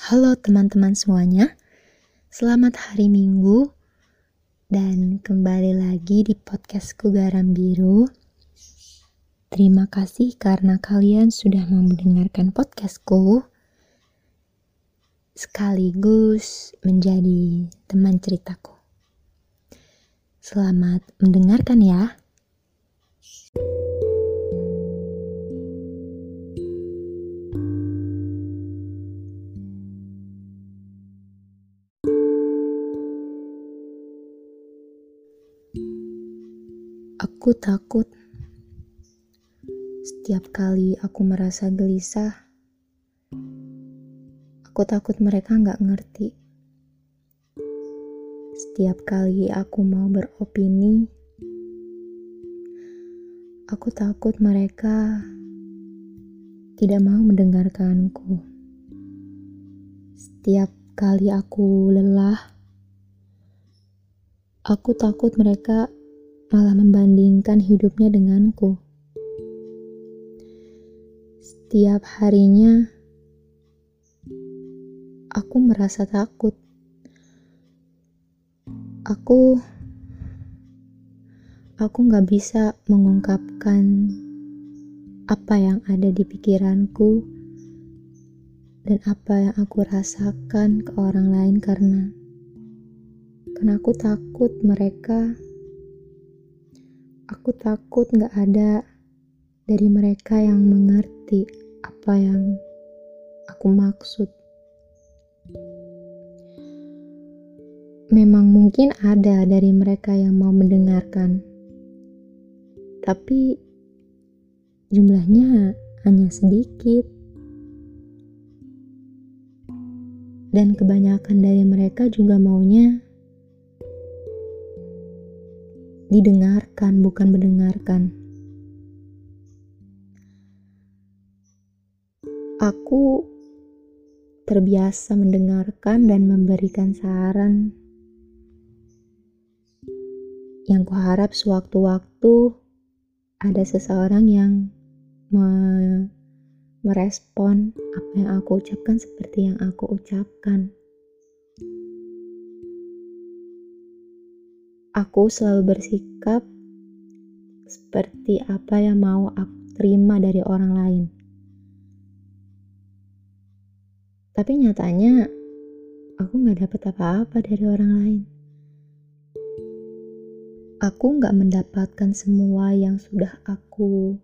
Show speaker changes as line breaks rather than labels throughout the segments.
Halo teman-teman semuanya, selamat hari Minggu dan kembali lagi di podcastku Garam Biru. Terima kasih karena kalian sudah mau mendengarkan podcastku sekaligus menjadi teman ceritaku. Selamat mendengarkan ya. Aku takut setiap kali aku merasa gelisah. Aku takut mereka nggak ngerti. Setiap kali aku mau beropini, aku takut mereka tidak mau mendengarkanku. Setiap kali aku lelah, aku takut mereka malah membandingkan hidupnya denganku. Setiap harinya, aku merasa takut. Aku, aku gak bisa mengungkapkan apa yang ada di pikiranku dan apa yang aku rasakan ke orang lain karena karena aku takut mereka Aku takut gak ada dari mereka yang mengerti apa yang aku maksud. Memang mungkin ada dari mereka yang mau mendengarkan, tapi jumlahnya hanya sedikit. Dan kebanyakan dari mereka juga maunya didengarkan, bukan mendengarkan. Aku terbiasa mendengarkan dan memberikan saran yang kuharap sewaktu-waktu ada seseorang yang me merespon apa yang aku ucapkan seperti yang aku ucapkan. Aku selalu bersikap seperti apa yang mau aku terima dari orang lain. Tapi nyatanya aku gak dapet apa-apa dari orang lain. Aku gak mendapatkan semua yang sudah aku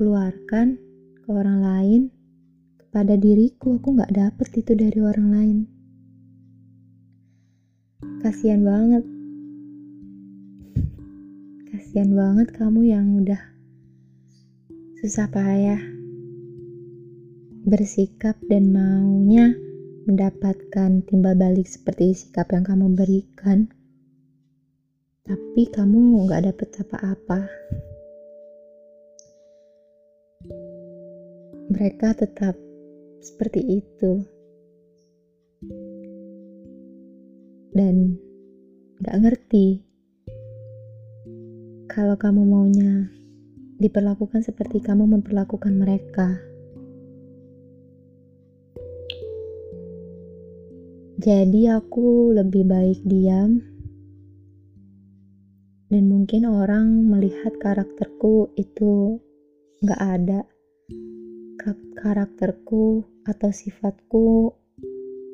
keluarkan ke orang lain. Kepada diriku, aku gak dapet itu dari orang lain. Kasian banget kasihan banget kamu yang udah susah payah bersikap dan maunya mendapatkan timbal balik seperti sikap yang kamu berikan. Tapi kamu nggak dapet apa-apa. Mereka tetap seperti itu. Dan nggak ngerti kalau kamu maunya diperlakukan seperti kamu memperlakukan mereka. Jadi aku lebih baik diam dan mungkin orang melihat karakterku itu gak ada karakterku atau sifatku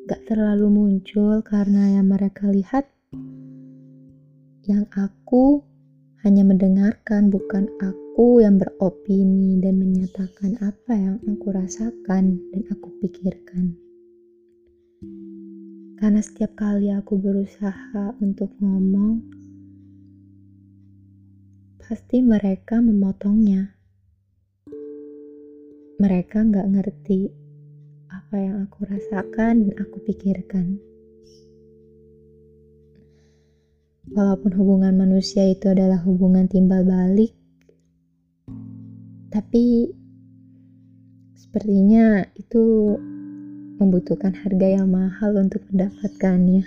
gak terlalu muncul karena yang mereka lihat yang aku hanya mendengarkan, bukan aku yang beropini dan menyatakan apa yang aku rasakan dan aku pikirkan. Karena setiap kali aku berusaha untuk ngomong, pasti mereka memotongnya. Mereka nggak ngerti apa yang aku rasakan dan aku pikirkan. Walaupun hubungan manusia itu adalah hubungan timbal balik, tapi sepertinya itu membutuhkan harga yang mahal untuk mendapatkannya.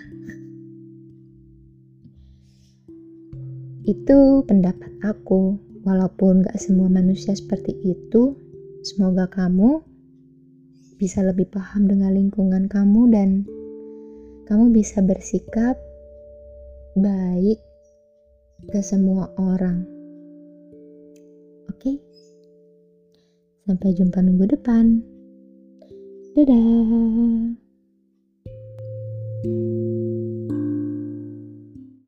Itu pendapat aku, walaupun gak semua manusia seperti itu. Semoga kamu bisa lebih paham dengan lingkungan kamu dan kamu bisa bersikap baik ke semua orang. Oke, sampai jumpa minggu depan. Dadah. thank you